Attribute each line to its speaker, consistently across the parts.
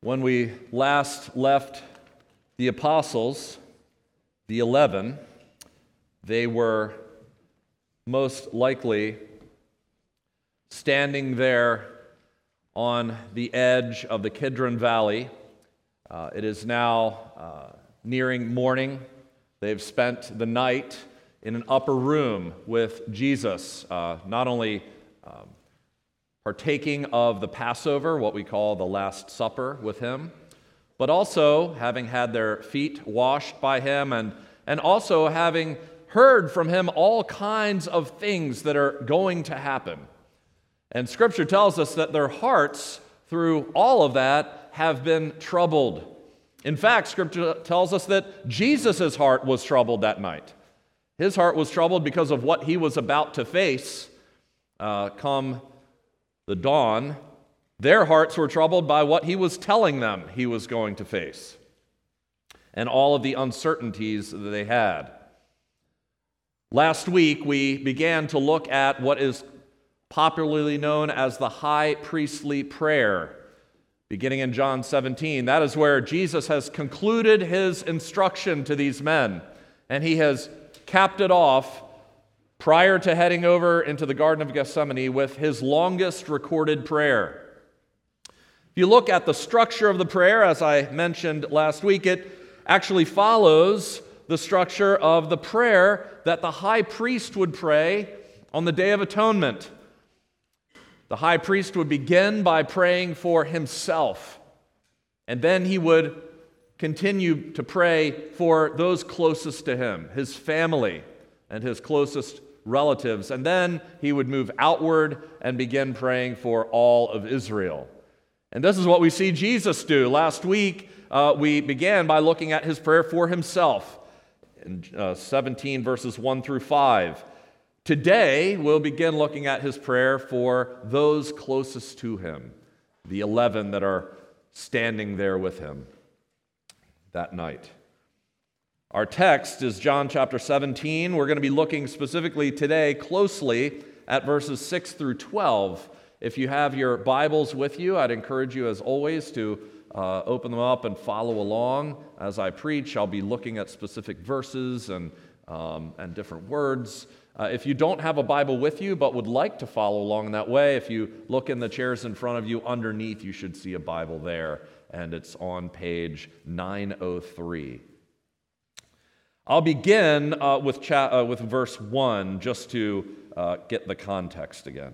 Speaker 1: When we last left the apostles, the 11, they were most likely standing there on the edge of the Kidron Valley. Uh, it is now uh, nearing morning. They've spent the night in an upper room with Jesus, uh, not only um, partaking of the Passover, what we call the Last Supper, with him, but also having had their feet washed by him and, and also having heard from him all kinds of things that are going to happen. And scripture tells us that their hearts, through all of that, have been troubled. In fact, scripture tells us that Jesus' heart was troubled that night. His heart was troubled because of what he was about to face uh, come the dawn, their hearts were troubled by what he was telling them he was going to face and all of the uncertainties that they had. Last week, we began to look at what is popularly known as the high priestly prayer, beginning in John 17. That is where Jesus has concluded his instruction to these men, and he has capped it off prior to heading over into the Garden of Gethsemane with his longest recorded prayer. If you look at the structure of the prayer, as I mentioned last week, it actually follows the structure of the prayer that the high priest would pray on the Day of Atonement. The high priest would begin by praying for himself, and then he would continue to pray for those closest to him, his family, and his closest relatives. And then he would move outward and begin praying for all of Israel. And this is what we see Jesus do. Last week, uh, we began by looking at his prayer for himself in uh, 17 verses 1 through 5. Today, we'll begin looking at his prayer for those closest to him, the 11 that are standing there with him that night. Our text is John chapter 17. We're going to be looking specifically today closely at verses 6 through 12. If you have your Bibles with you, I'd encourage you, as always, to uh, open them up and follow along as I preach. I'll be looking at specific verses and, um, and different words. Uh, if you don't have a Bible with you but would like to follow along that way, if you look in the chairs in front of you, underneath you should see a Bible there, and it's on page 903. I'll begin uh, with, cha- uh, with verse 1 just to uh, get the context again.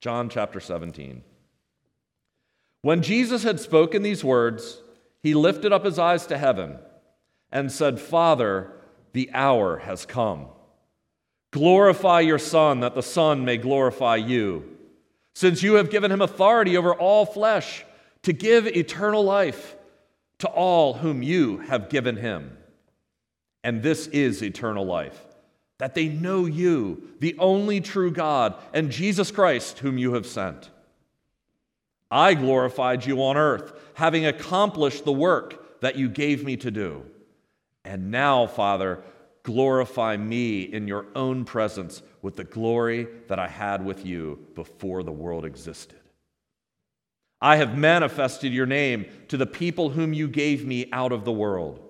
Speaker 1: John chapter 17. When Jesus had spoken these words, he lifted up his eyes to heaven and said, Father, the hour has come. Glorify your Son, that the Son may glorify you, since you have given him authority over all flesh to give eternal life to all whom you have given him. And this is eternal life that they know you, the only true God, and Jesus Christ, whom you have sent. I glorified you on earth, having accomplished the work that you gave me to do. And now, Father, glorify me in your own presence with the glory that I had with you before the world existed. I have manifested your name to the people whom you gave me out of the world.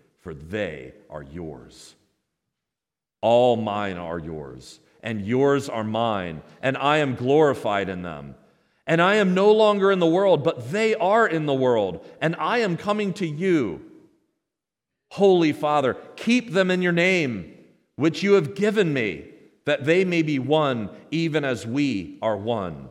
Speaker 1: for they are yours. All mine are yours, and yours are mine, and I am glorified in them. And I am no longer in the world, but they are in the world, and I am coming to you. Holy Father, keep them in your name, which you have given me, that they may be one, even as we are one.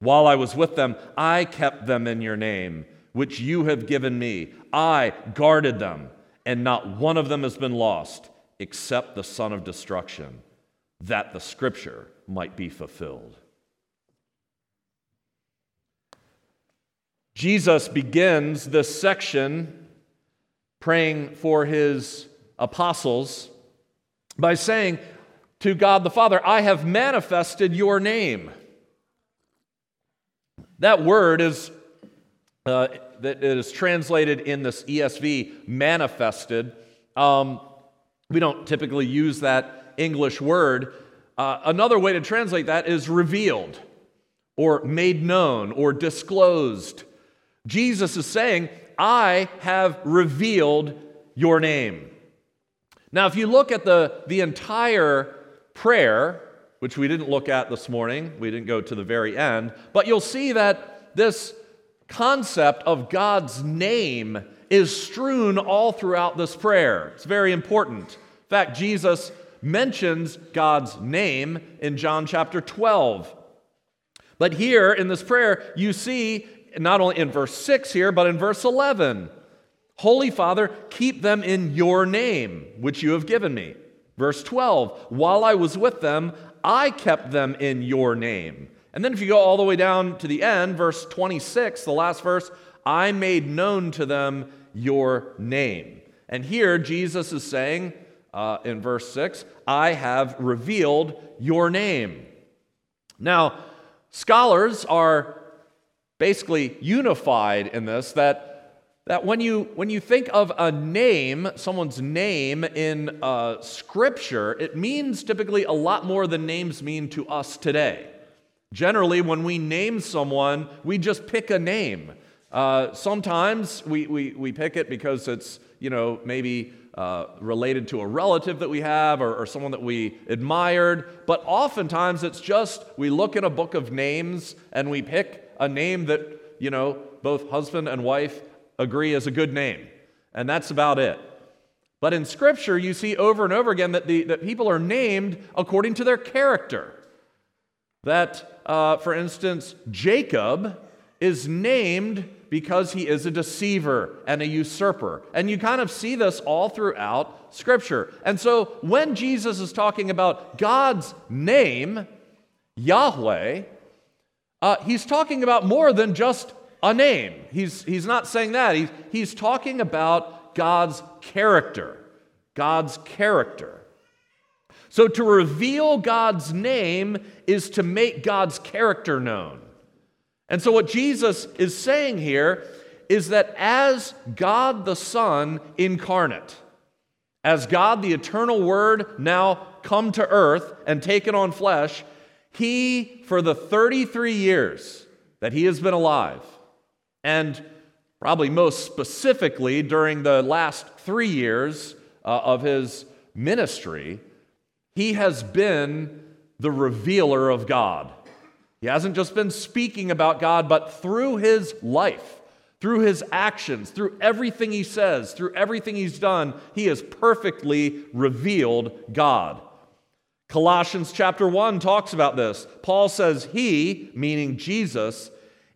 Speaker 1: While I was with them, I kept them in your name, which you have given me. I guarded them and not one of them has been lost except the son of destruction, that the scripture might be fulfilled. Jesus begins this section praying for his apostles by saying to God the Father, I have manifested your name. That word is uh, that is translated in this ESV, manifested. Um, we don't typically use that English word. Uh, another way to translate that is revealed, or made known, or disclosed. Jesus is saying, I have revealed your name. Now, if you look at the, the entire prayer, which we didn't look at this morning, we didn't go to the very end, but you'll see that this concept of God's name is strewn all throughout this prayer. It's very important. In fact, Jesus mentions God's name in John chapter 12. But here in this prayer, you see not only in verse 6 here, but in verse 11 Holy Father, keep them in your name, which you have given me. Verse 12 While I was with them, I kept them in your name. And then if you go all the way down to the end, verse 26, the last verse, I made known to them your name. And here Jesus is saying uh, in verse 6, I have revealed your name. Now, scholars are basically unified in this that that when you when you think of a name someone's name in uh, scripture it means typically a lot more than names mean to us today Generally, when we name someone, we just pick a name. Uh, sometimes we, we, we pick it because it's, you know, maybe uh, related to a relative that we have or, or someone that we admired. But oftentimes it's just we look in a book of names and we pick a name that, you know, both husband and wife agree is a good name. And that's about it. But in Scripture, you see over and over again that, the, that people are named according to their character. That, uh, for instance, Jacob is named because he is a deceiver and a usurper. And you kind of see this all throughout Scripture. And so when Jesus is talking about God's name, Yahweh, uh, he's talking about more than just a name. He's, he's not saying that. He's, he's talking about God's character. God's character. So to reveal God's name is to make God's character known. And so what Jesus is saying here is that as God the Son incarnate, as God the eternal Word now come to earth and taken on flesh, he, for the 33 years that he has been alive, and probably most specifically during the last three years uh, of his ministry, he has been the revealer of God. He hasn't just been speaking about God, but through his life, through his actions, through everything he says, through everything he's done, he has perfectly revealed God. Colossians chapter 1 talks about this. Paul says, He, meaning Jesus,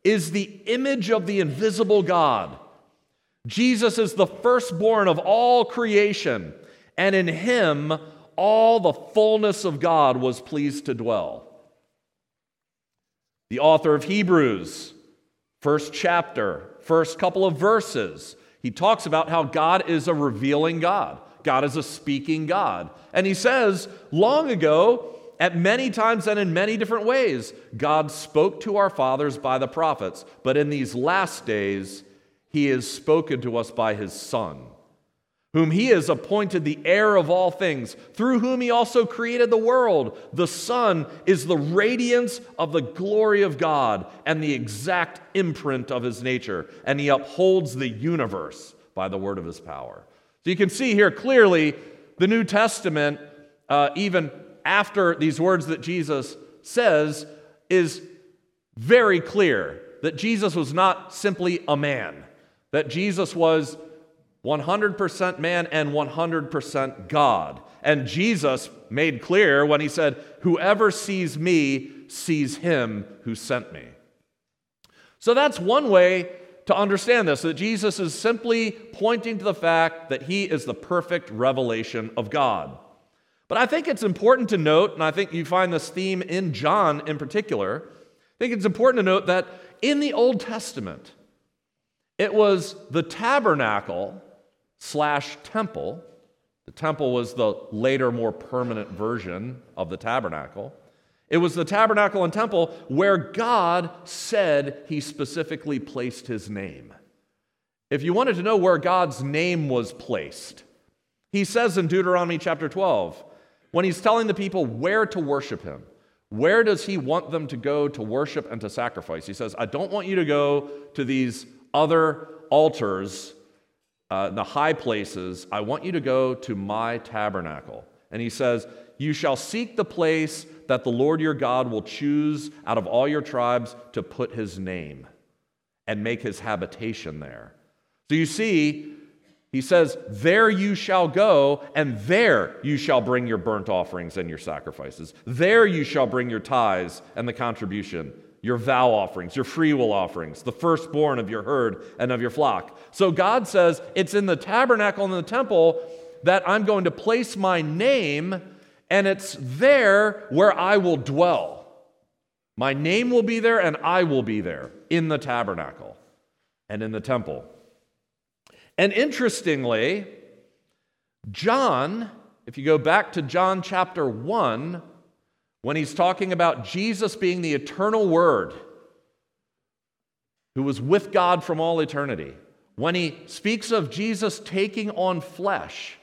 Speaker 1: is the image of the invisible God. Jesus is the firstborn of all creation, and in him all the fullness of God was pleased to dwell. The author of Hebrews, first chapter, first couple of verses, he talks about how God is a revealing God. God is a speaking God. And he says, long ago, at many times and in many different ways, God spoke to our fathers by the prophets, but in these last days, he has spoken to us by his Son whom he has appointed the heir of all things, through whom he also created the world. The Son is the radiance of the glory of God and the exact imprint of his nature, and he upholds the universe by the word of his power. So you can see here clearly the New Testament, uh, even after these words that Jesus says, is very clear that Jesus was not simply a man, that Jesus was 100% man and 100% God. And Jesus made clear when he said, Whoever sees me sees him who sent me. So that's one way to understand this that Jesus is simply pointing to the fact that he is the perfect revelation of God. But I think it's important to note, and I think you find this theme in John in particular, I think it's important to note that in the Old Testament, It was the tabernacle slash temple. The temple was the later, more permanent version of the tabernacle. It was the tabernacle and temple where God said he specifically placed his name. If you wanted to know where God's name was placed, he says in Deuteronomy chapter 12, when he's telling the people where to worship him, where does he want them to go to worship and to sacrifice? He says, I don't want you to go to these other altars, uh, the high places. I want you to go to my tabernacle. And he says, You shall seek the place that the Lord your God will choose out of all your tribes to put his name and make his habitation there. So you see, he says, There you shall go, and there you shall bring your burnt offerings and your sacrifices. There you shall bring your tithes and the contribution, your vow offerings, your freewill offerings, the firstborn of your herd and of your flock. So God says, It's in the tabernacle and the temple that I'm going to place my name, and it's there where I will dwell. My name will be there, and I will be there in the tabernacle and in the temple. And interestingly, John, if you go back to John chapter 1, when he's talking about Jesus being the eternal Word who was with God from all eternity, when he speaks of Jesus taking on flesh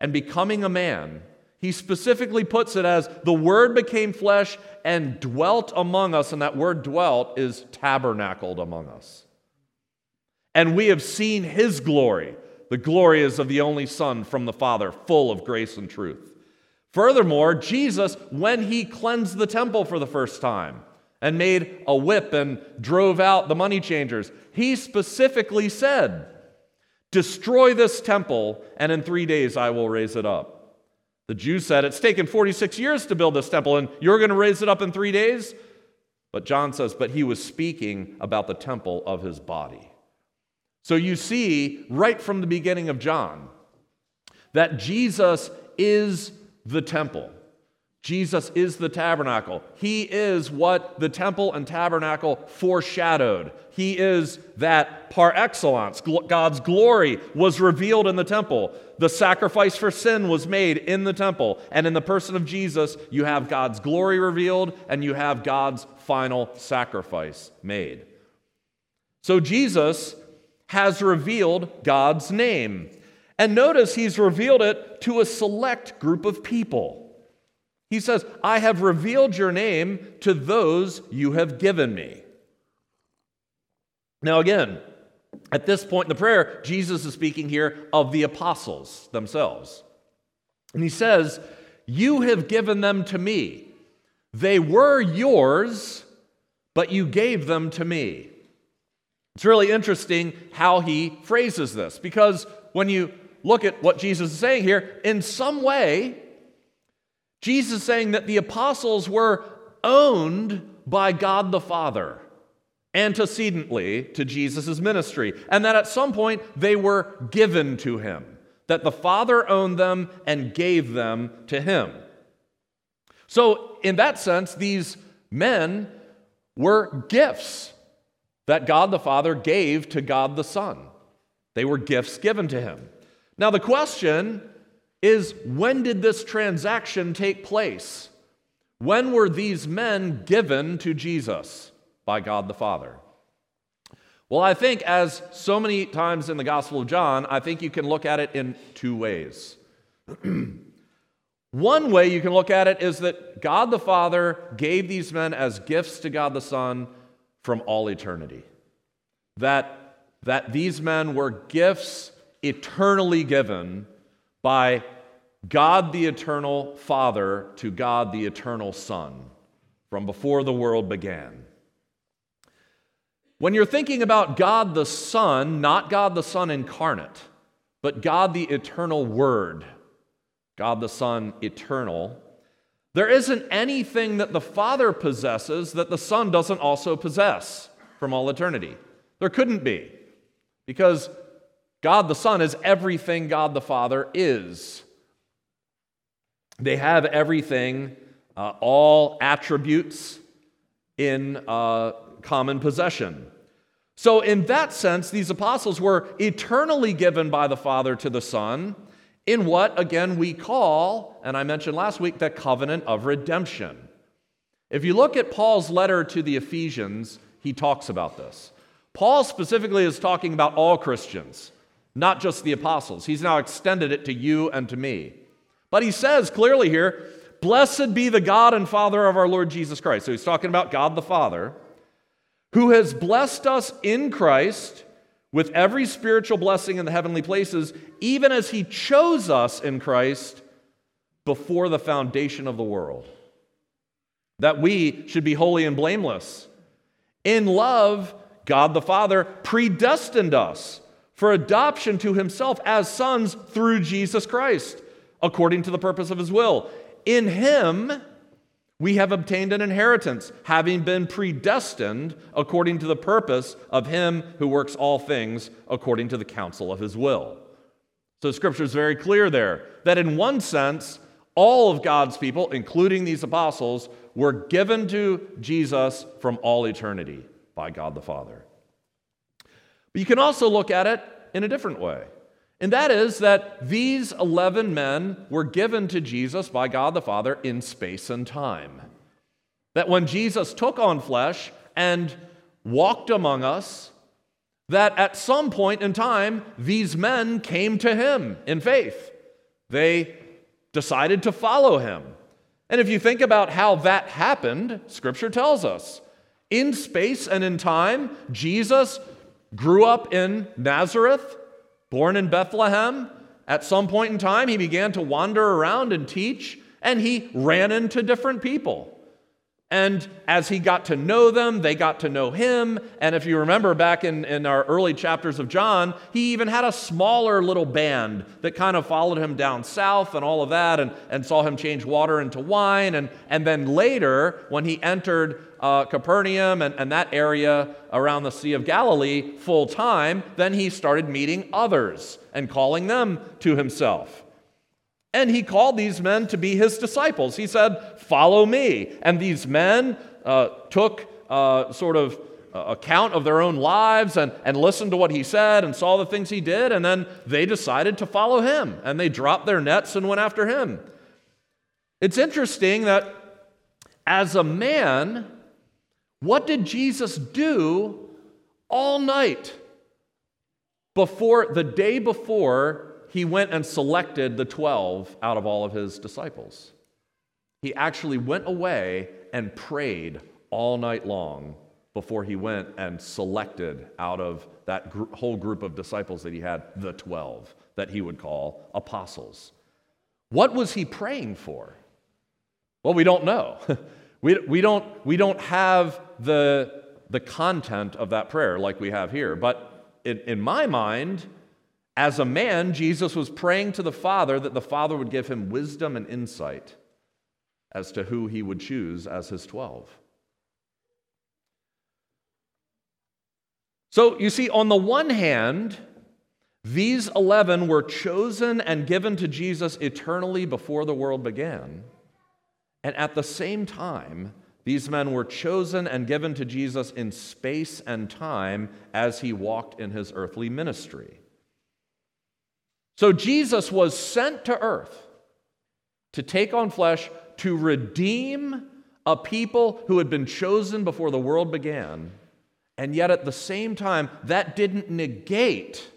Speaker 1: and becoming a man, he specifically puts it as the Word became flesh and dwelt among us, and that word dwelt is tabernacled among us and we have seen his glory. The glory is of the only Son from the Father, full of grace and truth. Furthermore, Jesus, when he cleansed the temple for the first time and made a whip and drove out the money changers, he specifically said, Destroy this temple, and in three days I will raise it up. The Jews said, It's taken 46 years to build this temple, and you're going to raise it up in three days? But John says, But he was speaking about the temple of his body. So you see right from the beginning of John that Jesus is the temple. Jesus is the tabernacle. He is what the temple and tabernacle foreshadowed. He is that par excellence. God's glory was revealed in the temple. The sacrifice for sin was made in the temple. And in the person of Jesus, you have God's glory revealed and you have God's final sacrifice made. So Jesus has revealed God's name. And notice he's revealed it to a select group of people. He says, I have revealed your name to those you have given me. Now, again, at this point in the prayer, Jesus is speaking here of the apostles themselves. And he says, You have given them to me. They were yours, but you gave them to me. It's really interesting how he phrases this because when you look at what Jesus is saying here, in some way, Jesus is saying that the apostles were owned by God the Father antecedently to Jesus' ministry, and that at some point they were given to him, that the Father owned them and gave them to him. So, in that sense, these men were gifts that God the Father gave to God the Son. They were gifts given to him. Now, the question is when did this transaction take place? When were these men given to Jesus by God the Father? Well, I think, as so many times in the Gospel of John, I think you can look at it in two ways. One way you can look at it is that God the Father gave these men as gifts to God the Son from all eternity. That, that these men were gifts eternally given by God the eternal Father to God the eternal Son from before the world began. When you're thinking about God the Son, not God the Son incarnate, but God the eternal Word, God the Son eternal, there isn't anything that the Father possesses that the Son doesn't also possess from all eternity. There couldn't be, because God the Son is everything God the Father is. They have everything, uh, all attributes in uh, common possession. So, in that sense, these apostles were eternally given by the Father to the Son in what, again, we call, and I mentioned last week, the covenant of redemption. If you look at Paul's letter to the Ephesians, he talks about this. Paul specifically is talking about all Christians, not just the apostles. He's now extended it to you and to me. But he says clearly here, Blessed be the God and Father of our Lord Jesus Christ. So he's talking about God the Father who has blessed us in Christ with every spiritual blessing in the heavenly places, even as he chose us in Christ before the foundation of the world, that we should be holy and blameless. In love, God the Father predestined us for adoption to himself as sons through Jesus Christ, according to the purpose of his will. In him, we have obtained an inheritance, having been predestined according to the purpose of Him who works all things according to the counsel of His will. So, Scripture is very clear there that in one sense, all of God's people, including these apostles, were given to Jesus from all eternity by God the Father. But you can also look at it in a different way. And that is that these 11 men were given to Jesus by God the Father in space and time. That when Jesus took on flesh and walked among us, that at some point in time, these men came to him in faith. They decided to follow him. And if you think about how that happened, Scripture tells us in space and in time, Jesus grew up in Nazareth Born in Bethlehem, at some point in time, he began to wander around and teach, and he ran into different people. And as he got to know them, they got to know him. And if you remember back in, in our early chapters of John, he even had a smaller little band that kind of followed him down south and all of that and, and saw him change water into wine. And, and then later, when he entered uh, Capernaum and, and that area around the Sea of Galilee full time, then he started meeting others and calling them to himself. And he called these men to be his disciples. He said, Follow me. And these men uh, took uh, sort of uh, account of their own lives and, and listened to what he said and saw the things he did. And then they decided to follow him. And they dropped their nets and went after him. It's interesting that as a man, what did Jesus do all night before the day before he went and selected the 12 out of all of his disciples? He actually went away and prayed all night long before he went and selected out of that gr- whole group of disciples that he had the 12 that he would call apostles. What was he praying for? Well, we don't know. We, we, don't, we don't have the, the content of that prayer like we have here. But in, in my mind, as a man, Jesus was praying to the Father that the Father would give him wisdom and insight as to who he would choose as his 12. So you see, on the one hand, these 11 were chosen and given to Jesus eternally before the world began. And at the same time, these men were chosen and given to Jesus in space and time as he walked in his earthly ministry. So Jesus was sent to earth to take on flesh to redeem a people who had been chosen before the world began. And yet, at the same time, that didn't negate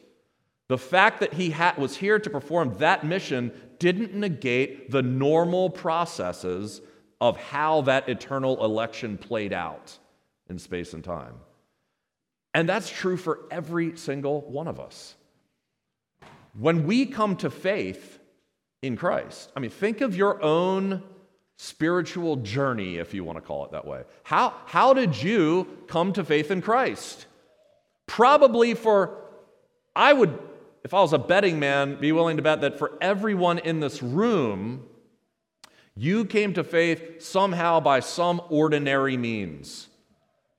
Speaker 1: the fact that he was here to perform that mission didn't negate the normal processes of how that eternal election played out in space and time. And that's true for every single one of us. When we come to faith in Christ, I mean, think of your own spiritual journey, if you want to call it that way. How, how did you come to faith in Christ? Probably for, I would if I was a betting man, be willing to bet that for everyone in this room, you came to faith somehow by some ordinary means.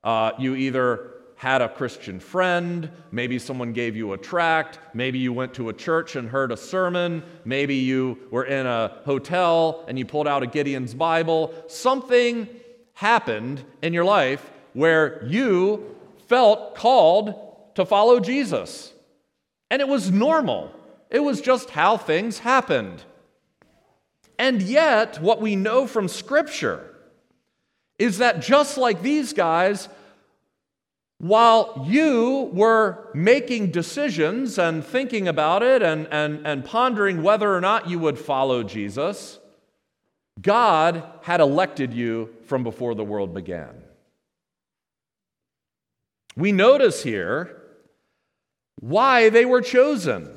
Speaker 1: Uh, you either had a Christian friend, maybe someone gave you a tract, maybe you went to a church and heard a sermon, maybe you were in a hotel and you pulled out a Gideon's Bible. Something happened in your life where you felt called to follow Jesus. And it was normal, it was just how things happened. And yet, what we know from Scripture is that just like these guys, while you were making decisions and thinking about it and, and, and pondering whether or not you would follow Jesus, God had elected you from before the world began. We notice here why they were chosen.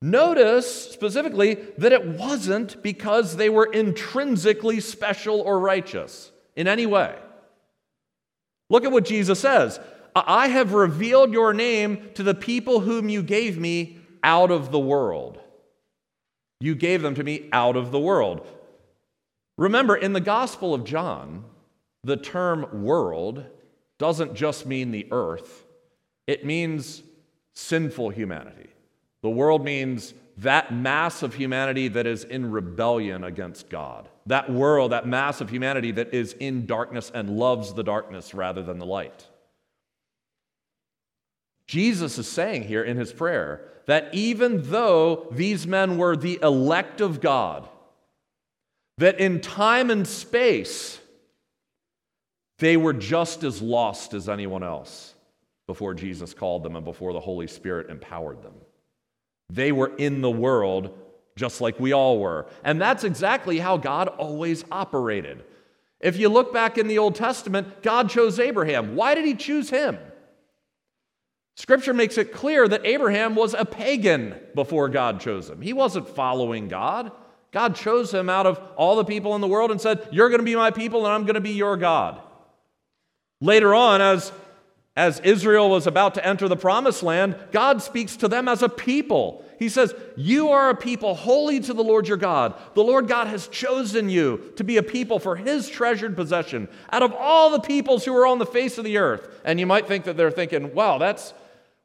Speaker 1: Notice specifically that it wasn't because they were intrinsically special or righteous in any way. Look at what Jesus says I have revealed your name to the people whom you gave me out of the world. You gave them to me out of the world. Remember, in the Gospel of John, the term world doesn't just mean the earth, it means sinful humanity. The world means that mass of humanity that is in rebellion against God. That world, that mass of humanity that is in darkness and loves the darkness rather than the light. Jesus is saying here in his prayer that even though these men were the elect of God, that in time and space, they were just as lost as anyone else before Jesus called them and before the Holy Spirit empowered them. They were in the world just like we all were. And that's exactly how God always operated. If you look back in the Old Testament, God chose Abraham. Why did he choose him? Scripture makes it clear that Abraham was a pagan before God chose him. He wasn't following God. God chose him out of all the people in the world and said, You're going to be my people and I'm going to be your God. Later on, as as Israel was about to enter the promised land, God speaks to them as a people. He says, You are a people holy to the Lord your God. The Lord God has chosen you to be a people for his treasured possession out of all the peoples who are on the face of the earth. And you might think that they're thinking, Wow, that's,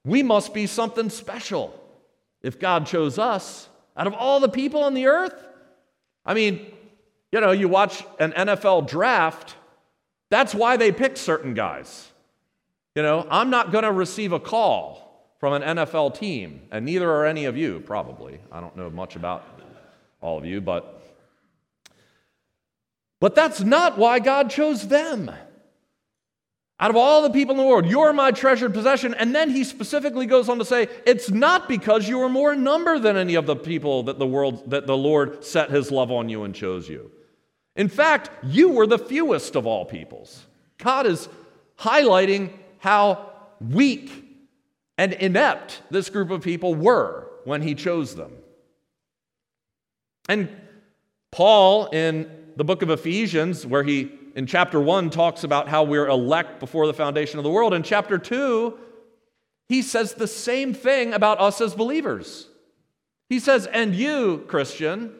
Speaker 1: we must be something special if God chose us out of all the people on the earth. I mean, you know, you watch an NFL draft, that's why they pick certain guys. You know, I'm not going to receive a call from an NFL team, and neither are any of you, probably. I don't know much about all of you, but but that's not why God chose them. Out of all the people in the world, you're my treasured possession. And then he specifically goes on to say, it's not because you are more in number than any of the people that the world that the Lord set his love on you and chose you. In fact, you were the fewest of all peoples. God is highlighting how weak and inept this group of people were when he chose them. And Paul, in the book of Ephesians, where he in chapter 1 talks about how we're elect before the foundation of the world, in chapter 2, he says the same thing about us as believers. He says, And you, Christian,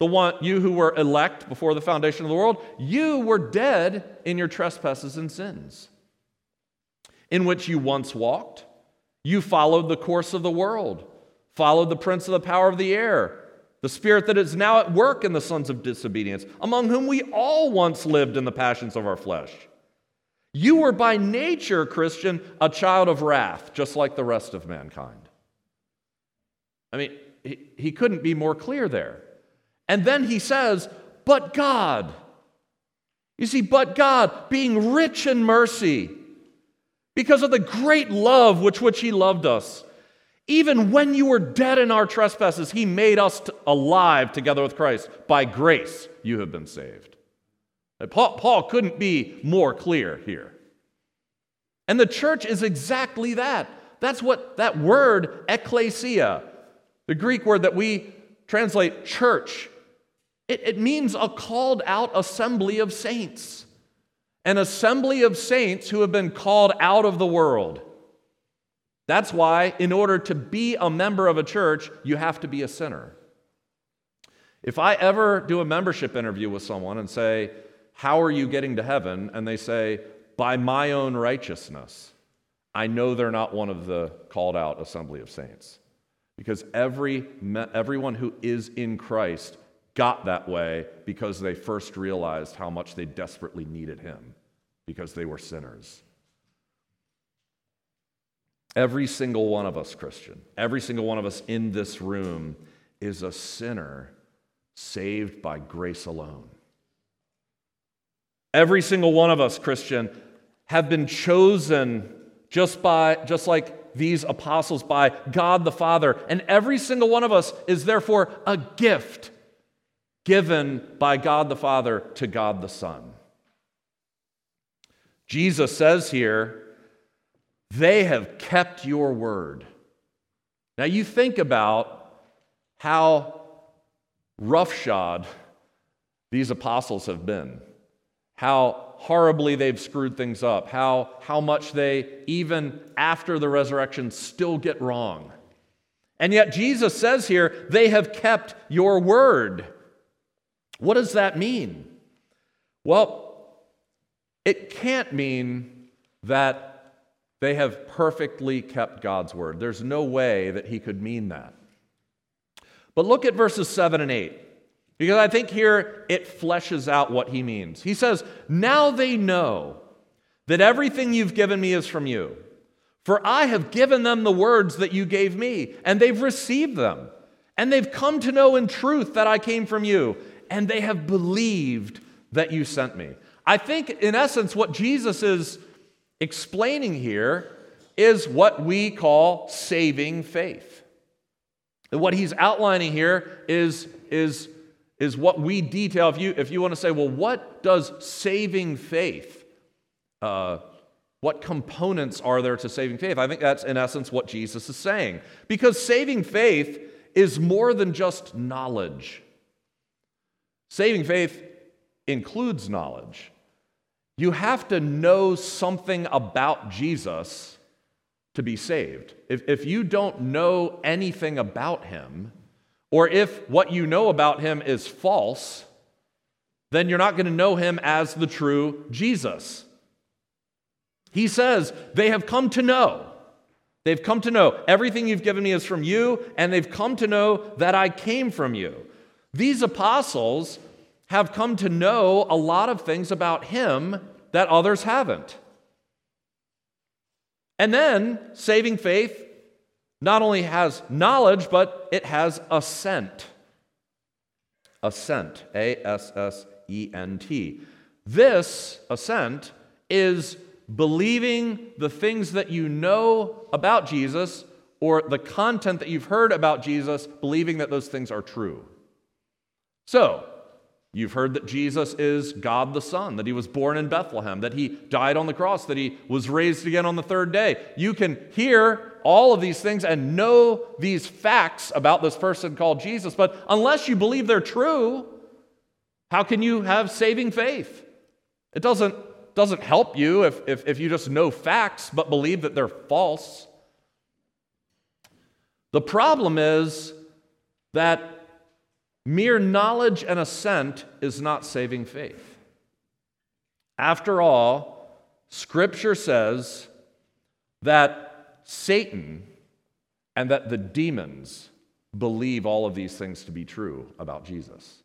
Speaker 1: the one you who were elect before the foundation of the world, you were dead in your trespasses and sins in which you once walked. You followed the course of the world, followed the prince of the power of the air, the spirit that is now at work in the sons of disobedience, among whom we all once lived in the passions of our flesh. You were by nature, Christian, a child of wrath, just like the rest of mankind. I mean, he, he couldn't be more clear there. And then he says, But God. You see, but God, being rich in mercy, because of the great love with which He loved us. Even when you were dead in our trespasses, He made us alive together with Christ. By grace, you have been saved. Paul, Paul couldn't be more clear here. And the church is exactly that. That's what that word, ecclesia, the Greek word that we translate church, it, it means a called out assembly of saints an assembly of saints who have been called out of the world. That's why, in order to be a member of a church, you have to be a sinner. If I ever do a membership interview with someone and say, How are you getting to heaven? and they say, By my own righteousness, I know they're not one of the called out assembly of saints. Because every, everyone who is in Christ got that way because they first realized how much they desperately needed him because they were sinners. Every single one of us, Christian, every single one of us in this room is a sinner saved by grace alone. Every single one of us, Christian, have been chosen just by just like these apostles by God the Father, and every single one of us is therefore a gift given by God the Father to God the Son. Jesus says here, they have kept your word. Now you think about how roughshod these apostles have been, how horribly they've screwed things up, how, how much they, even after the resurrection, still get wrong. And yet Jesus says here, they have kept your word. What does that mean? Well, it can't mean that they have perfectly kept God's word. There's no way that he could mean that. But look at verses 7 and 8, because I think here it fleshes out what he means. He says, Now they know that everything you've given me is from you. For I have given them the words that you gave me, and they've received them. And they've come to know in truth that I came from you, and they have believed that you sent me. I think, in essence, what Jesus is explaining here is what we call saving faith. And what he's outlining here is, is, is what we detail. If you, if you want to say, well, what does saving faith, uh, what components are there to saving faith? I think that's, in essence, what Jesus is saying. Because saving faith is more than just knowledge. Saving faith includes knowledge. You have to know something about Jesus to be saved. If, if you don't know anything about him, or if what you know about him is false, then you're not going to know him as the true Jesus. He says, They have come to know. They've come to know everything you've given me is from you, and they've come to know that I came from you. These apostles have come to know a lot of things about him that others haven't. And then saving faith not only has knowledge, but it has assent. Assent, A S S E N T. This assent is believing the things that you know about Jesus or the content that you've heard about Jesus, believing that those things are true. So, you've heard that Jesus is God the Son, that he was born in Bethlehem, that he died on the cross, that he was raised again on the third day. You can hear all of these things and know these facts about this person called Jesus, but unless you believe they're true, how can you have saving faith? It doesn't, doesn't help you if, if, if you just know facts but believe that they're false. The problem is that mere knowledge and assent is not saving faith. After all, Scripture says that Satan and that the demons believe all of these things to be true about Jesus.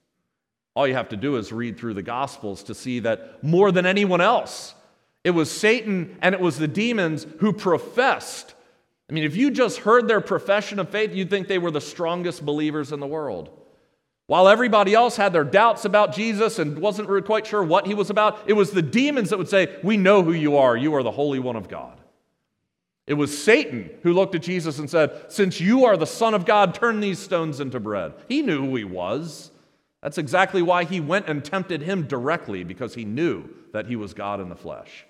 Speaker 1: All you have to do is read through the Gospels to see that more than anyone else, it was Satan and it was the demons who professed I mean, if you just heard their profession of faith, you'd think they were the strongest believers in the world. While everybody else had their doubts about Jesus and wasn't really quite sure what he was about, it was the demons that would say, We know who you are. You are the Holy One of God. It was Satan who looked at Jesus and said, Since you are the Son of God, turn these stones into bread. He knew who he was. That's exactly why he went and tempted him directly, because he knew that he was God in the flesh.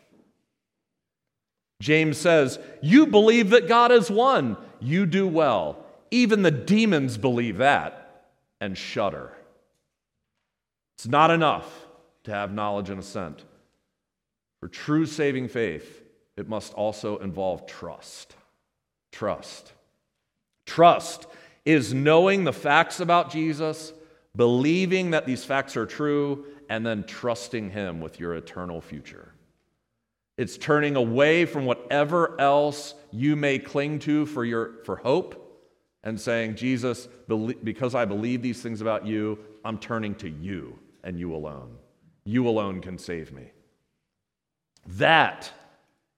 Speaker 1: James says, You believe that God is one. You do well. Even the demons believe that and shudder. It's not enough to have knowledge and assent. For true saving faith, it must also involve trust. Trust. Trust is knowing the facts about Jesus, believing that these facts are true, and then trusting Him with your eternal future. It's turning away from whatever else you may cling to for, your, for hope and saying, Jesus, because I believe these things about you, I'm turning to you and you alone. You alone can save me. That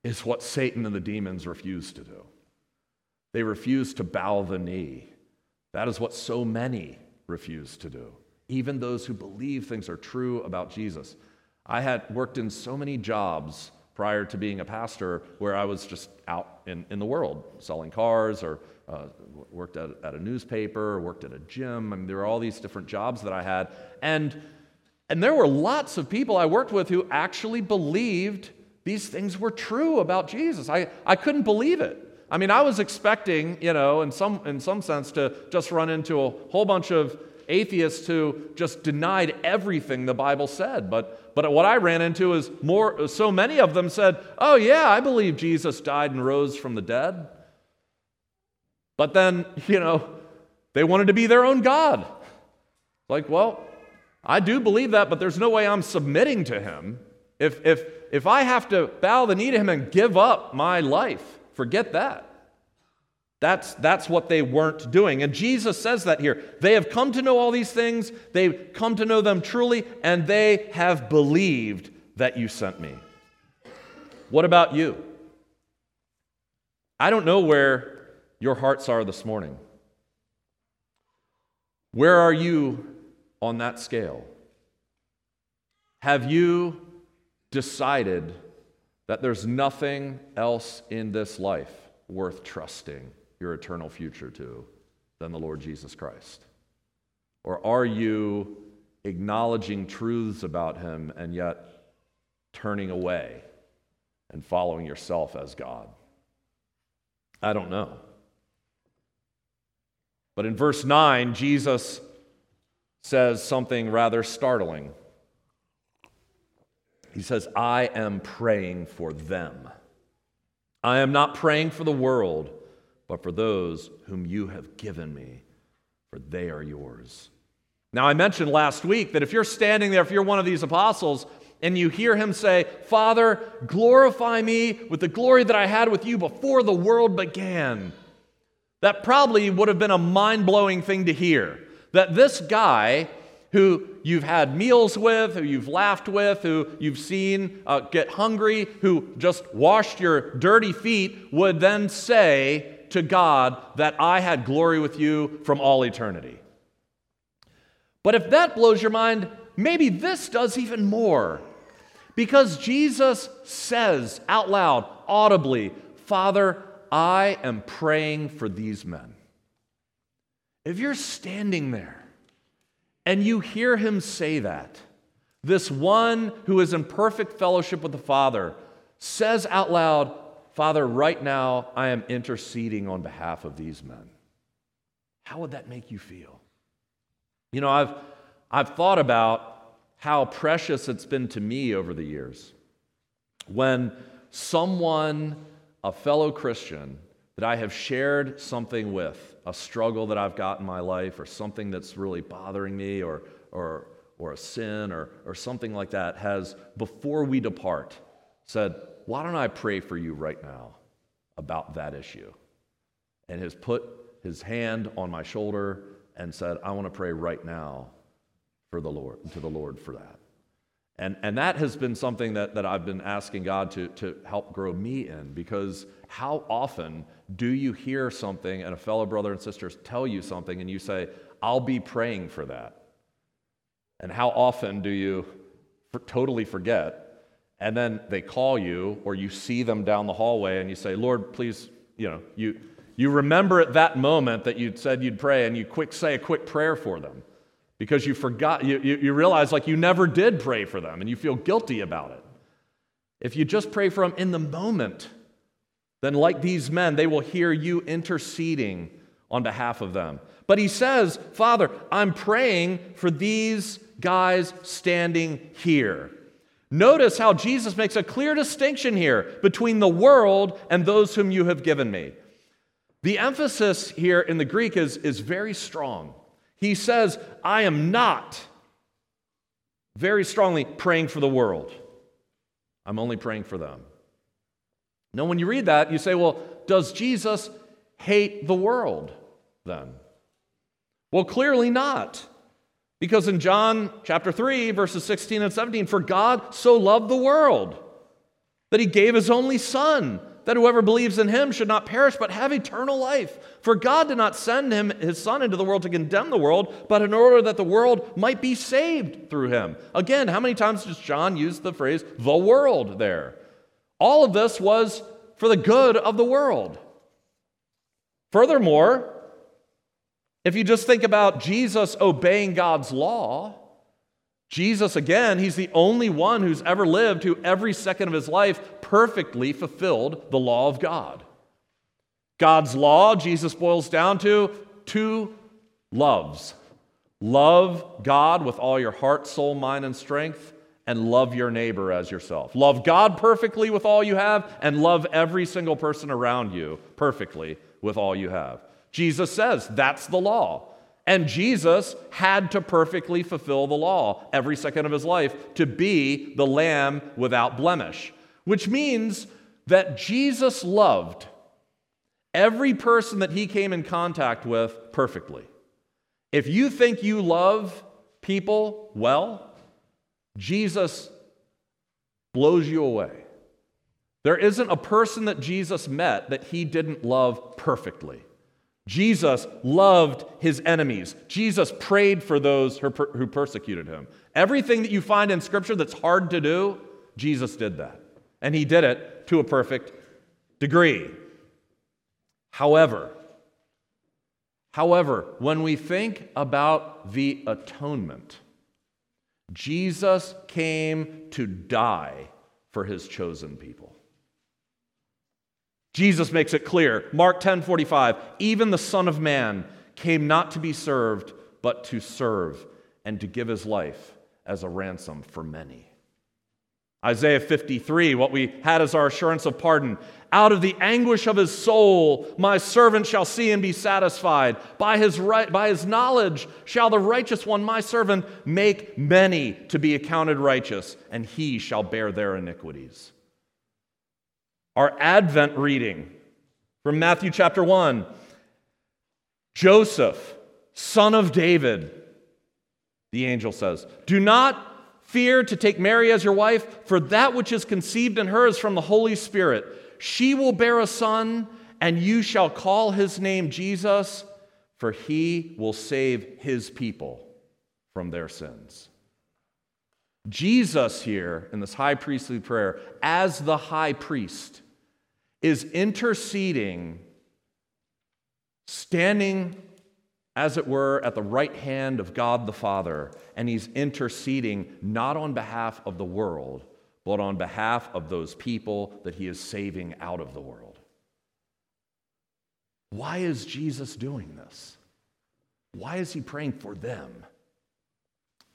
Speaker 1: is what Satan and the demons refuse to do. They refuse to bow the knee. That is what so many refuse to do, even those who believe things are true about Jesus. I had worked in so many jobs prior to being a pastor where I was just out in, in the world selling cars or uh, worked at, at a newspaper, worked at a gym. I mean, there were all these different jobs that I had. And, and there were lots of people I worked with who actually believed these things were true about Jesus. I, I couldn't believe it. I mean, I was expecting, you know, in some, in some sense, to just run into a whole bunch of atheists who just denied everything the Bible said. But, but what I ran into is more, so many of them said, Oh, yeah, I believe Jesus died and rose from the dead. But then, you know, they wanted to be their own God. Like, well, I do believe that, but there's no way I'm submitting to him. If, if, if I have to bow the knee to him and give up my life, forget that. That's, that's what they weren't doing. And Jesus says that here. They have come to know all these things, they've come to know them truly, and they have believed that you sent me. What about you? I don't know where your hearts are this morning. Where are you on that scale? Have you decided that there's nothing else in this life worth trusting your eternal future to than the Lord Jesus Christ? Or are you acknowledging truths about Him and yet turning away and following yourself as God? I don't know. But in verse 9, Jesus says something rather startling. He says, I am praying for them. I am not praying for the world, but for those whom you have given me, for they are yours. Now, I mentioned last week that if you're standing there, if you're one of these apostles, and you hear him say, Father, glorify me with the glory that I had with you before the world began. That probably would have been a mind blowing thing to hear. That this guy who you've had meals with, who you've laughed with, who you've seen uh, get hungry, who just washed your dirty feet, would then say to God that I had glory with you from all eternity. But if that blows your mind, maybe this does even more. Because Jesus says out loud, audibly, Father, I am praying for these men. If you're standing there and you hear him say that, this one who is in perfect fellowship with the Father says out loud, Father, right now I am interceding on behalf of these men. How would that make you feel? You know, I've, I've thought about how precious it's been to me over the years when someone a fellow Christian that I have shared something with, a struggle that I've got in my life, or something that's really bothering me, or, or, or a sin, or, or something like that, has, before we depart, said, Why don't I pray for you right now about that issue? And has put his hand on my shoulder and said, I want to pray right now for the Lord, to the Lord for that. And, and that has been something that, that I've been asking God to, to help grow me in because how often do you hear something and a fellow brother and sister tell you something and you say, I'll be praying for that? And how often do you for, totally forget? And then they call you or you see them down the hallway and you say, Lord, please, you know, you, you remember at that moment that you said you'd pray and you quick say a quick prayer for them because you forgot, you, you, you, realize like you never did pray for them and you feel guilty about it. If you just pray for them in the moment, then like these men, they will hear you interceding on behalf of them. But he says, Father, I'm praying for these guys standing here. Notice how Jesus makes a clear distinction here between the world and those whom you have given me. The emphasis here in the Greek is, is very strong. He says, I am not very strongly praying for the world. I'm only praying for them. Now, when you read that, you say, well, does Jesus hate the world then? Well, clearly not. Because in John chapter 3, verses 16 and 17, for God so loved the world that he gave his only Son, that whoever believes in him should not perish but have eternal life. For God did not send him his son into the world to condemn the world, but in order that the world might be saved through him. Again, how many times does John use the phrase the world there? All of this was for the good of the world. Furthermore, if you just think about Jesus obeying God's law, Jesus, again, he's the only one who's ever lived who every second of his life perfectly fulfilled the law of God. God's law, Jesus boils down to two loves love God with all your heart, soul, mind, and strength, and love your neighbor as yourself. Love God perfectly with all you have, and love every single person around you perfectly with all you have. Jesus says that's the law. And Jesus had to perfectly fulfill the law every second of his life to be the lamb without blemish, which means that Jesus loved every person that he came in contact with perfectly. If you think you love people well, Jesus blows you away. There isn't a person that Jesus met that he didn't love perfectly. Jesus loved his enemies. Jesus prayed for those who persecuted him. Everything that you find in Scripture that's hard to do, Jesus did that. And he did it to a perfect degree. However, however, when we think about the atonement, Jesus came to die for his chosen people. Jesus makes it clear. Mark 10 45, even the Son of Man came not to be served, but to serve and to give his life as a ransom for many. Isaiah 53, what we had as our assurance of pardon. Out of the anguish of his soul, my servant shall see and be satisfied. By his, right, by his knowledge shall the righteous one, my servant, make many to be accounted righteous, and he shall bear their iniquities. Our Advent reading from Matthew chapter 1 Joseph, son of David, the angel says, Do not fear to take Mary as your wife, for that which is conceived in her is from the Holy Spirit. She will bear a son, and you shall call his name Jesus, for he will save his people from their sins. Jesus, here in this high priestly prayer, as the high priest, is interceding, standing, as it were, at the right hand of God the Father, and he's interceding not on behalf of the world, but on behalf of those people that he is saving out of the world. Why is Jesus doing this? Why is he praying for them?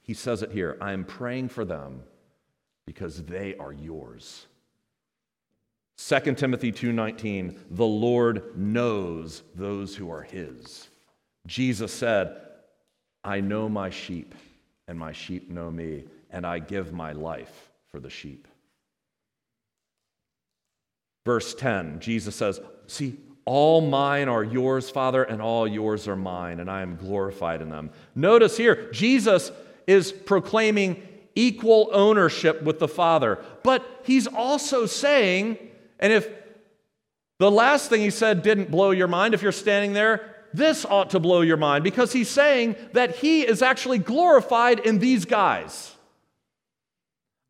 Speaker 1: He says it here I am praying for them because they are yours. 2 Timothy 2:19 The Lord knows those who are his. Jesus said, I know my sheep and my sheep know me and I give my life for the sheep. Verse 10, Jesus says, See, all mine are yours, Father, and all yours are mine, and I am glorified in them. Notice here, Jesus is proclaiming equal ownership with the Father, but he's also saying, and if the last thing he said didn't blow your mind, if you're standing there, this ought to blow your mind because he's saying that he is actually glorified in these guys.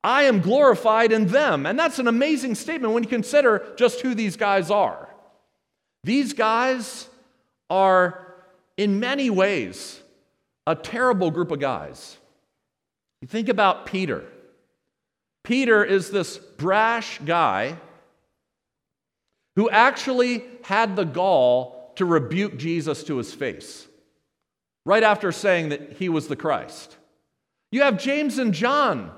Speaker 1: I am glorified in them. And that's an amazing statement when you consider just who these guys are. These guys are, in many ways, a terrible group of guys. You think about Peter. Peter is this brash guy who actually had the gall to rebuke Jesus to his face, right after saying that he was the Christ. You have James and John,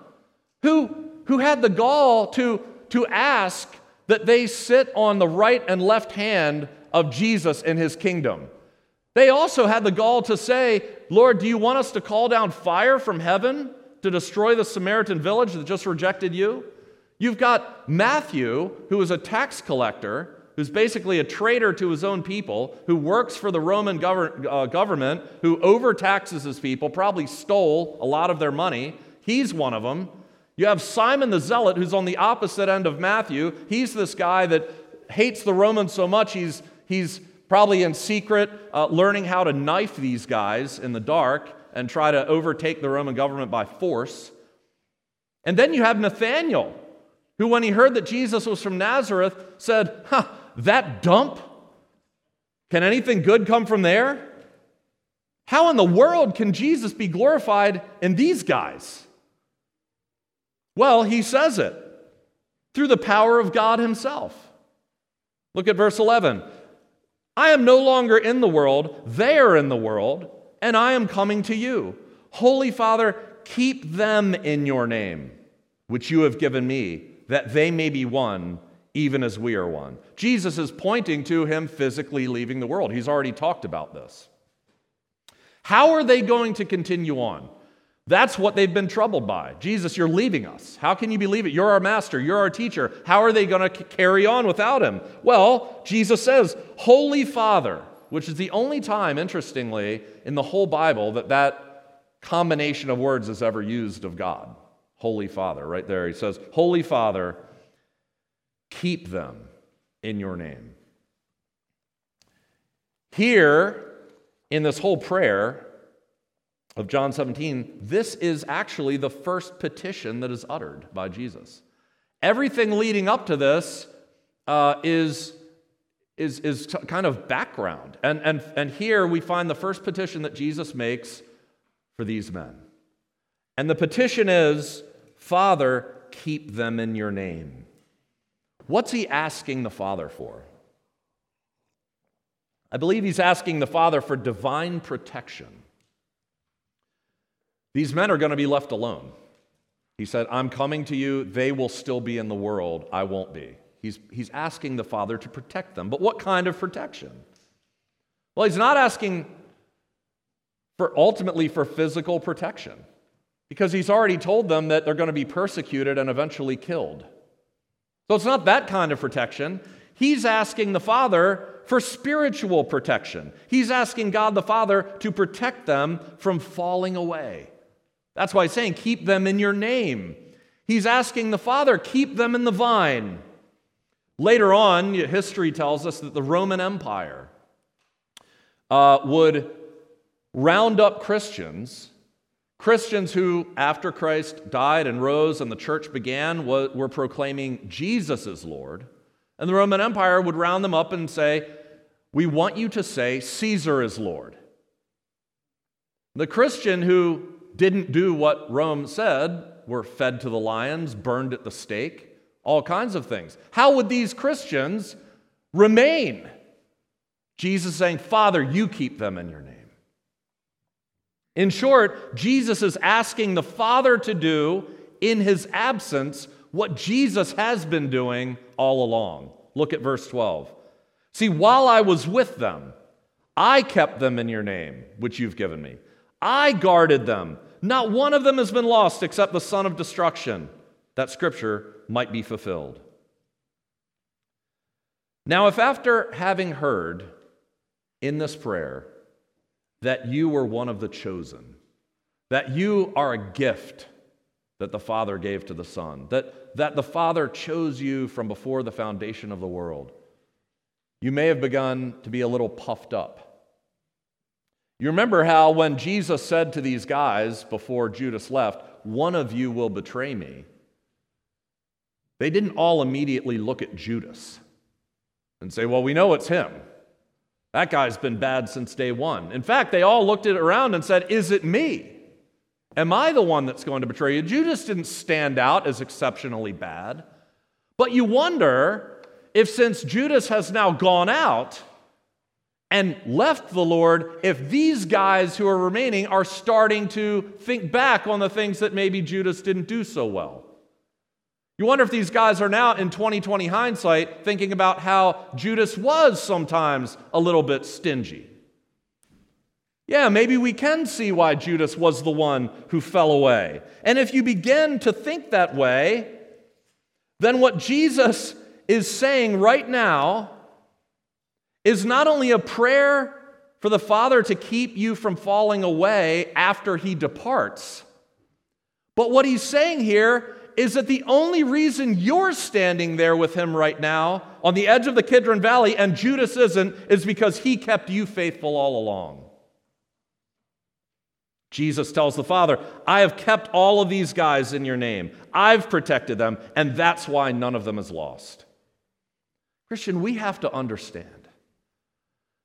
Speaker 1: who, who had the gall to, to ask that they sit on the right and left hand of Jesus in his kingdom. They also had the gall to say, Lord, do you want us to call down fire from heaven to destroy the Samaritan village that just rejected you? You've got Matthew, who is a tax collector, who's basically a traitor to his own people, who works for the Roman gover- uh, government, who overtaxes his people, probably stole a lot of their money. He's one of them. You have Simon the Zealot, who's on the opposite end of Matthew. He's this guy that hates the Romans so much, he's, he's probably in secret uh, learning how to knife these guys in the dark and try to overtake the Roman government by force. And then you have Nathanael, who, when he heard that Jesus was from Nazareth, said, Huh, that dump? Can anything good come from there? How in the world can Jesus be glorified in these guys? Well, he says it through the power of God Himself. Look at verse 11. I am no longer in the world, they are in the world, and I am coming to you. Holy Father, keep them in your name, which you have given me, that they may be one, even as we are one. Jesus is pointing to him physically leaving the world. He's already talked about this. How are they going to continue on? That's what they've been troubled by. Jesus, you're leaving us. How can you believe it? You're our master, you're our teacher. How are they going to carry on without him? Well, Jesus says, Holy Father, which is the only time, interestingly, in the whole Bible that that combination of words is ever used of God. Holy Father, right there. He says, Holy Father, keep them in your name. Here, in this whole prayer of John 17, this is actually the first petition that is uttered by Jesus. Everything leading up to this uh, is, is, is kind of background. And, and, and here we find the first petition that Jesus makes for these men. And the petition is Father, keep them in your name. What's he asking the Father for? I believe he's asking the Father for divine protection. These men are going to be left alone. He said, I'm coming to you. They will still be in the world. I won't be. He's, he's asking the Father to protect them. But what kind of protection? Well, he's not asking for ultimately for physical protection because he's already told them that they're going to be persecuted and eventually killed. So it's not that kind of protection. He's asking the Father for spiritual protection. He's asking God the Father to protect them from falling away. That's why he's saying, Keep them in your name. He's asking the Father, Keep them in the vine. Later on, history tells us that the Roman Empire uh, would round up Christians Christians who, after Christ died and rose and the church began, were proclaiming Jesus as Lord. And the Roman Empire would round them up and say, We want you to say Caesar is Lord. The Christian who didn't do what Rome said were fed to the lions, burned at the stake, all kinds of things. How would these Christians remain? Jesus saying, Father, you keep them in your name. In short, Jesus is asking the Father to do in his absence what Jesus has been doing all along. Look at verse 12. See, while I was with them, I kept them in your name, which you've given me. I guarded them. Not one of them has been lost except the son of destruction, that scripture might be fulfilled. Now, if after having heard in this prayer, that you were one of the chosen, that you are a gift that the Father gave to the Son, that, that the Father chose you from before the foundation of the world. You may have begun to be a little puffed up. You remember how when Jesus said to these guys before Judas left, One of you will betray me, they didn't all immediately look at Judas and say, Well, we know it's him. That guy's been bad since day one. In fact, they all looked it around and said, Is it me? Am I the one that's going to betray you? Judas didn't stand out as exceptionally bad. But you wonder if, since Judas has now gone out and left the Lord, if these guys who are remaining are starting to think back on the things that maybe Judas didn't do so well. You wonder if these guys are now in 2020 hindsight thinking about how Judas was sometimes a little bit stingy. Yeah, maybe we can see why Judas was the one who fell away. And if you begin to think that way, then what Jesus is saying right now is not only a prayer for the Father to keep you from falling away after he departs, but what he's saying here is that the only reason you're standing there with him right now on the edge of the Kidron Valley and Judas isn't is because he kept you faithful all along. Jesus tells the Father, I have kept all of these guys in your name. I've protected them, and that's why none of them is lost. Christian, we have to understand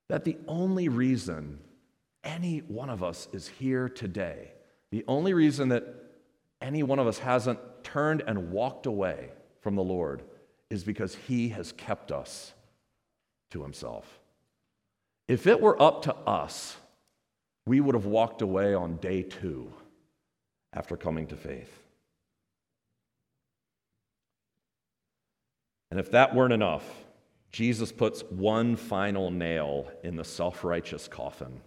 Speaker 1: that the only reason any one of us is here today, the only reason that any one of us hasn't turned and walked away from the Lord is because He has kept us to Himself. If it were up to us, we would have walked away on day two after coming to faith. And if that weren't enough, Jesus puts one final nail in the self righteous coffin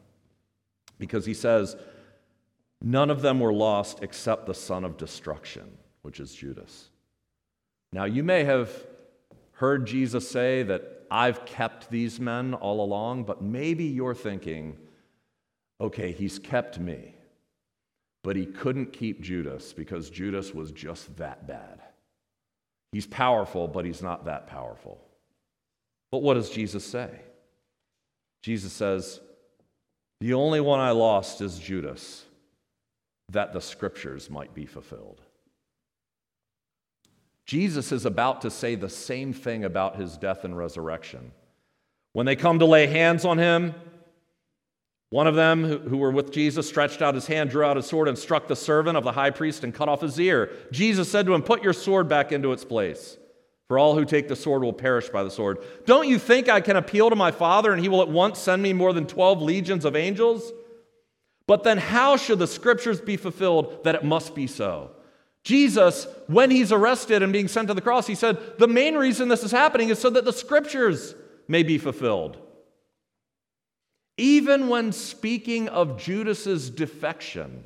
Speaker 1: because he says, None of them were lost except the son of destruction, which is Judas. Now, you may have heard Jesus say that I've kept these men all along, but maybe you're thinking, okay, he's kept me, but he couldn't keep Judas because Judas was just that bad. He's powerful, but he's not that powerful. But what does Jesus say? Jesus says, The only one I lost is Judas, that the scriptures might be fulfilled. Jesus is about to say the same thing about his death and resurrection. When they come to lay hands on him, one of them who were with Jesus stretched out his hand, drew out his sword, and struck the servant of the high priest and cut off his ear. Jesus said to him, Put your sword back into its place, for all who take the sword will perish by the sword. Don't you think I can appeal to my Father, and he will at once send me more than 12 legions of angels? But then, how should the scriptures be fulfilled that it must be so? Jesus, when he's arrested and being sent to the cross, he said, The main reason this is happening is so that the scriptures may be fulfilled. Even when speaking of Judas's defection,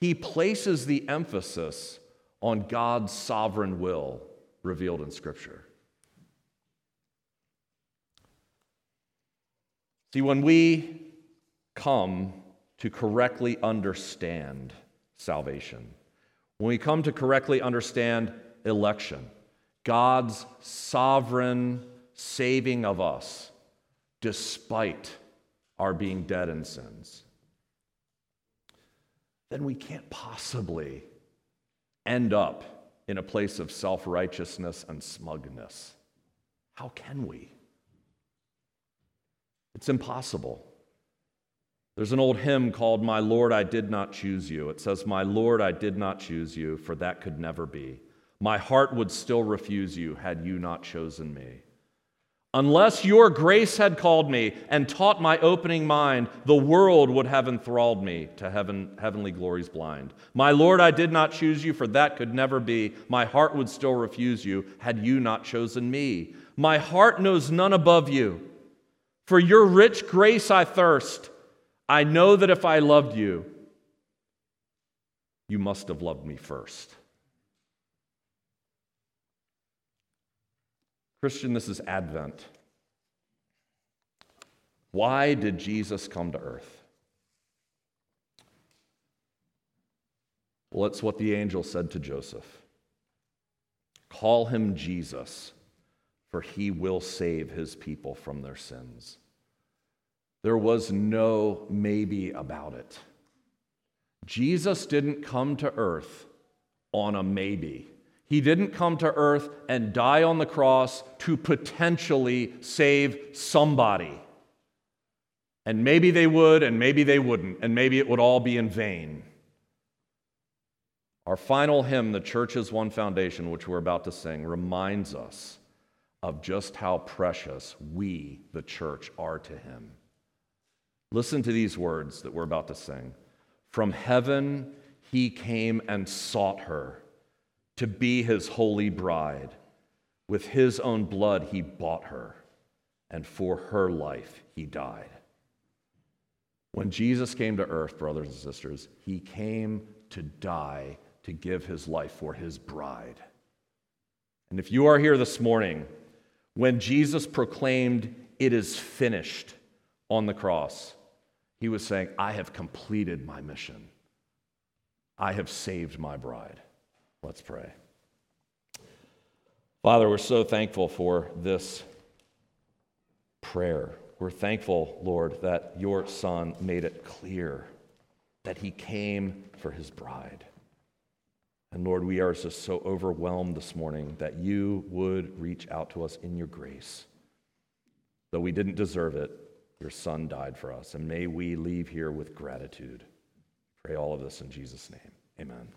Speaker 1: he places the emphasis on God's sovereign will revealed in Scripture. See, when we come to correctly understand salvation, when we come to correctly understand election, God's sovereign saving of us, despite our being dead in sins, then we can't possibly end up in a place of self righteousness and smugness. How can we? It's impossible. There's an old hymn called My Lord, I Did Not Choose You. It says, My Lord, I did not choose you, for that could never be. My heart would still refuse you had you not chosen me. Unless your grace had called me and taught my opening mind, the world would have enthralled me to heaven, heavenly glories blind. My Lord, I did not choose you, for that could never be. My heart would still refuse you had you not chosen me. My heart knows none above you. For your rich grace I thirst. I know that if I loved you, you must have loved me first. Christian, this is Advent. Why did Jesus come to earth? Well, it's what the angel said to Joseph Call him Jesus, for he will save his people from their sins. There was no maybe about it. Jesus didn't come to earth on a maybe. He didn't come to earth and die on the cross to potentially save somebody. And maybe they would, and maybe they wouldn't, and maybe it would all be in vain. Our final hymn, The Church is One Foundation, which we're about to sing, reminds us of just how precious we, the church, are to Him. Listen to these words that we're about to sing. From heaven, He came and sought her to be his holy bride. With his own blood, he bought her, and for her life, he died. When Jesus came to earth, brothers and sisters, he came to die to give his life for his bride. And if you are here this morning, when Jesus proclaimed, It is finished on the cross, he was saying, I have completed my mission. I have saved my bride. Let's pray. Father, we're so thankful for this prayer. We're thankful, Lord, that your Son made it clear that he came for his bride. And Lord, we are just so overwhelmed this morning that you would reach out to us in your grace. Though we didn't deserve it, your Son died for us. And may we leave here with gratitude. Pray all of this in Jesus' name. Amen.